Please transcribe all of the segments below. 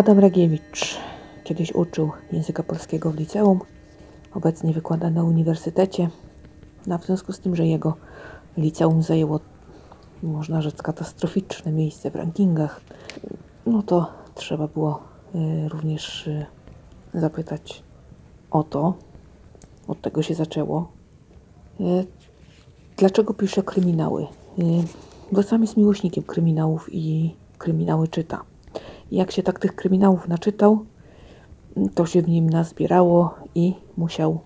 Adam Ragiewicz kiedyś uczył języka polskiego w liceum, obecnie wykłada na uniwersytecie. No, w związku z tym, że jego liceum zajęło, można rzec, katastroficzne miejsce w rankingach, no to trzeba było y, również y, zapytać o to, od tego się zaczęło, y, dlaczego pisze kryminały. Bo sam jest miłośnikiem kryminałów i kryminały czyta. Jak się tak tych kryminałów naczytał, to się w nim nazbierało i musiał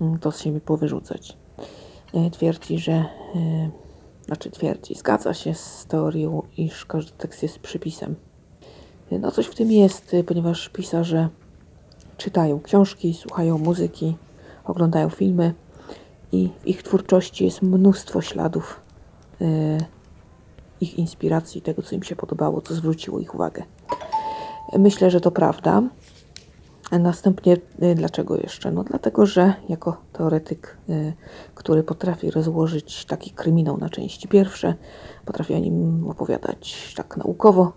mm, to z siebie powyrzucać. Y, Twierdzi, że, y, znaczy twierdzi, zgadza się z teorią, iż każdy tekst jest przypisem. Y, No coś w tym jest, ponieważ pisarze czytają książki, słuchają muzyki, oglądają filmy i w ich twórczości jest mnóstwo śladów ich inspiracji, tego co im się podobało, co zwróciło ich uwagę. Myślę, że to prawda. Następnie, y, dlaczego jeszcze? No dlatego, że jako teoretyk, y, który potrafi rozłożyć taki kryminał na części pierwsze, potrafi o nim opowiadać tak naukowo,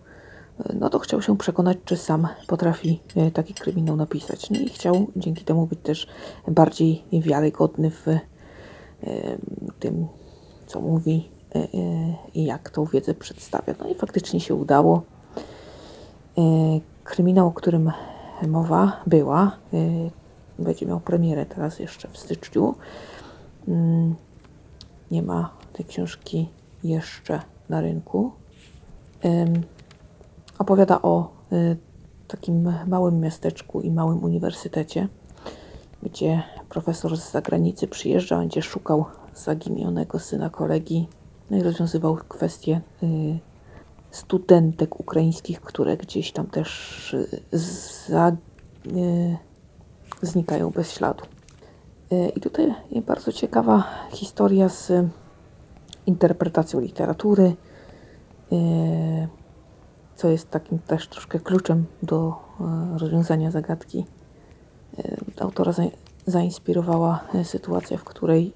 y, no to chciał się przekonać, czy sam potrafi taki kryminał napisać. No i chciał dzięki temu być też bardziej wiarygodny w tym, co mówi i jak tą wiedzę przedstawia. No i faktycznie się udało. Y, Kryminał, o którym mowa była, y, będzie miał premierę teraz jeszcze w styczniu. Mm, Nie ma tej książki jeszcze na rynku. Opowiada o y, takim małym miasteczku i małym uniwersytecie, gdzie profesor z zagranicy przyjeżdża, będzie szukał zaginionego syna kolegi, no i rozwiązywał kwestie y, studentek ukraińskich, które gdzieś tam też y, za, y, znikają bez śladu. I tutaj bardzo ciekawa historia z interpretacją literatury, co jest takim też troszkę kluczem do rozwiązania zagadki. Autora za, zainspirowała sytuacja, w której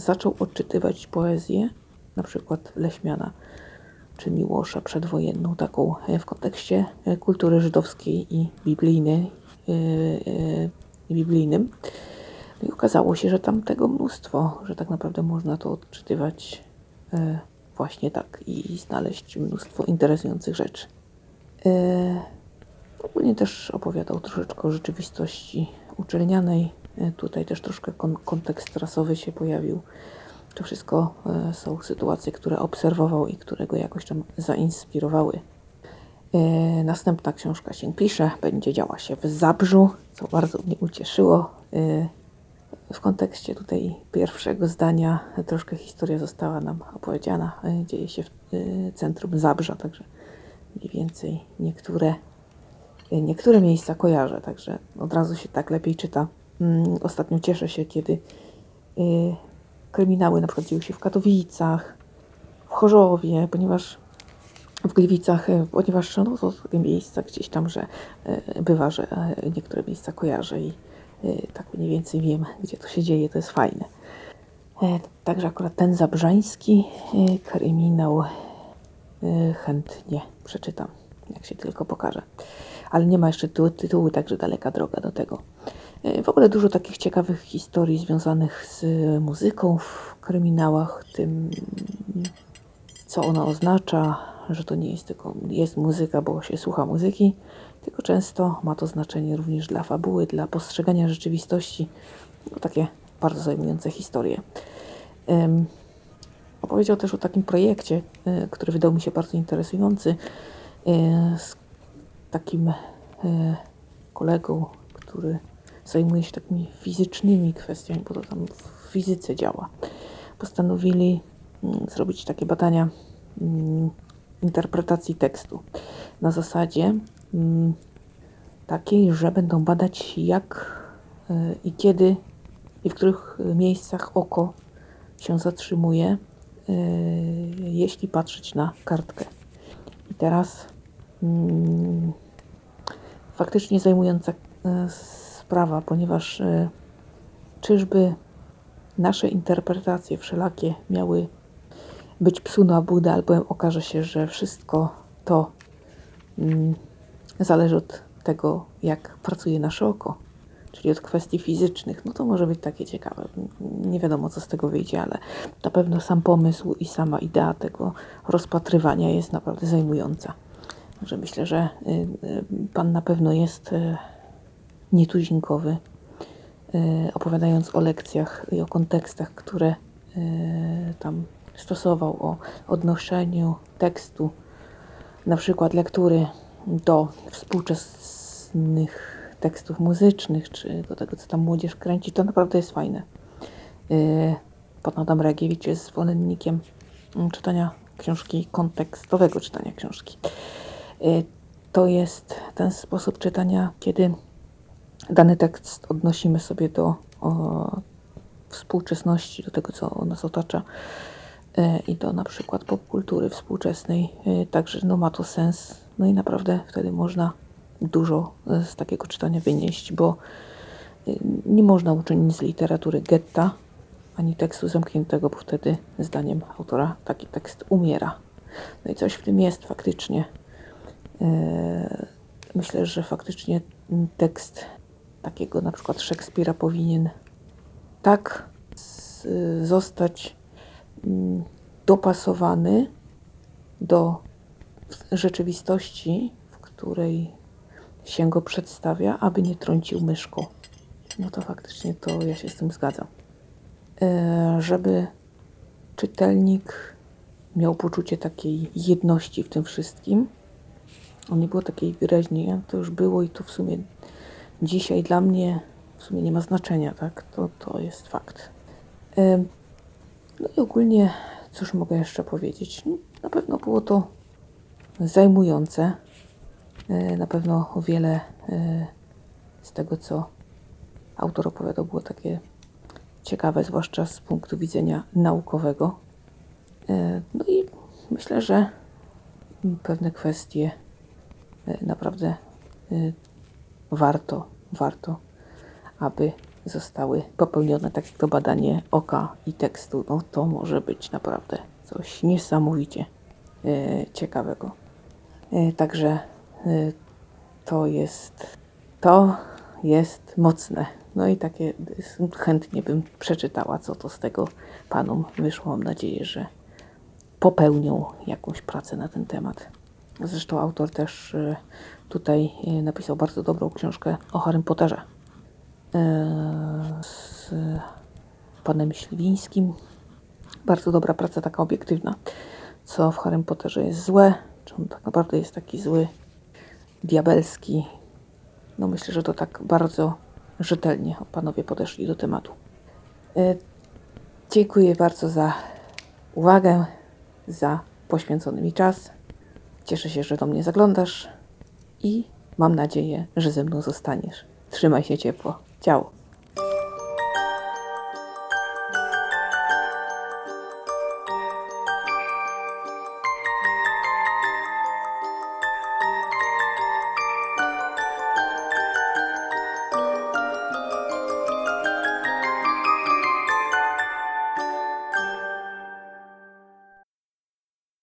zaczął odczytywać poezję, na przykład Leśmiana czy Miłosza przedwojenną, taką e, w kontekście e, kultury żydowskiej i biblijnej, e, i biblijnym. No i okazało się, że tam tego mnóstwo, że tak naprawdę można to odczytywać e, właśnie tak i znaleźć mnóstwo interesujących rzeczy. E, Ogólnie też opowiadał troszeczkę o rzeczywistości uczelnianej. E, Tutaj też troszkę kon kontekst rasowy się pojawił. To wszystko e, są sytuacje, które obserwował i które go jakoś tam zainspirowały. E, Następna książka się pisze, będzie działa się w Zabrzu, co bardzo mnie ucieszyło. W kontekście tutaj pierwszego zdania troszkę historia została nam opowiedziana. Dzieje się w centrum Zabrza, także mniej więcej niektóre, niektóre miejsca kojarzę, także od razu się tak lepiej czyta. Mm, Ostatnio cieszę się, kiedy e, kryminały na przykład dzieją się w Katowicach, w Chorzowie, ponieważ w Gliwicach, e, ponieważ no, są takie miejsca gdzieś tam, że e, bywa, że niektóre miejsca kojarzę i tak mniej więcej wiem, gdzie to się dzieje, to jest fajne. E, Także akurat ten zabrzański kryminał chętnie przeczytam, jak się tylko pokaże. Ale nie ma jeszcze tytułu także daleka droga do tego. E, W ogóle dużo takich ciekawych historii związanych z muzyką w kryminałach, tym co ona oznacza, że to nie jest tylko jest muzyka, bo się słucha muzyki, tylko często ma to znaczenie również dla fabuły, dla postrzegania rzeczywistości. No, takie bardzo zajmujące historie. Em, opowiedział też o takim projekcie, e, który wydał mi się bardzo interesujący, e, z takim e, kolegą, który zajmuje się takimi fizycznymi kwestiami, bo to tam w fizyce działa. Postanowili mm, zrobić takie badania mm, interpretacji tekstu na zasadzie mm, takiej, że będą badać jak y, i kiedy i w których y, miejscach oko się zatrzymuje, y, jeśli patrzeć na kartkę. I teraz faktycznie zajmująca sprawa, ponieważ y, czyżby nasze interpretacje wszelakie miały być psu na budę, albowiem okaże się, że wszystko to mm, zależy od tego, jak pracuje nasze oko, czyli od kwestii fizycznych, no to może być takie ciekawe. Nie wiadomo, co z tego wyjdzie, ale na pewno sam pomysł i sama idea tego rozpatrywania jest naprawdę zajmująca. Że myślę, że y, y, Pan na pewno jest y, nietuzinkowy, y, opowiadając o lekcjach i o kontekstach, które y, tam stosował, o odnoszeniu tekstu, na przykład lektury do współczesnych tekstów muzycznych, czy do tego, co tam młodzież kręci, to naprawdę jest fajne. Y, Pan Adam Ragiewicz jest zwolennikiem mm, czytania książki, kontekstowego czytania książki. To jest ten sposób czytania, kiedy dany tekst odnosimy sobie do o, współczesności, do tego, co nas otacza y, i do na przykład popkultury współczesnej. Y, Także no, ma to sens. No i naprawdę wtedy można dużo y, z takiego czytania wynieść, bo y, nie można uczynić z literatury getta ani tekstu zamkniętego, bo wtedy zdaniem autora taki tekst umiera. No i coś w tym jest faktycznie. Yy, Myślę, że faktycznie tekst takiego na przykład Szekspira powinien tak z, zostać mm, dopasowany do rzeczywistości, w której się go przedstawia, aby nie trącił myszką. No to faktycznie to ja się z tym zgadzam. E, żeby czytelnik miał poczucie takiej jedności w tym wszystkim. On nie było takiej wyraźnie, to już było i to w sumie dzisiaj dla mnie w sumie nie ma znaczenia, tak? To, to jest fakt. No i ogólnie, cóż mogę jeszcze powiedzieć? No, Na pewno było to zajmujące. E, Na pewno o wiele e, z tego, co autor opowiadał, było takie ciekawe, zwłaszcza z punktu widzenia naukowego. E, No i myślę, że pewne kwestie naprawdę warto, warto, aby zostały popełnione, tak jak to badanie oka i tekstu. No to może być naprawdę coś niesamowicie e, ciekawego. E, Także e, to jest to jest mocne. No i takie chętnie bym przeczytała, co to z tego panom wyszło. Mam nadzieję, że popełnią jakąś pracę na ten temat. Zresztą autor też tutaj e, napisał bardzo dobrą książkę o Harrym Potterze e, z panem Śliwińskim. Bardzo dobra praca, taka obiektywna. Co w Harrym Potterze jest złe, czy on tak naprawdę jest taki zły, diabelski. No myślę, że to tak bardzo rzetelnie panowie podeszli do tematu. E, Dziękuję bardzo za uwagę, za poświęcony mi czas. Cieszę się, że do mnie zaglądasz i mam nadzieję, że ze mną zostaniesz. Trzymaj się ciepło. Ciao.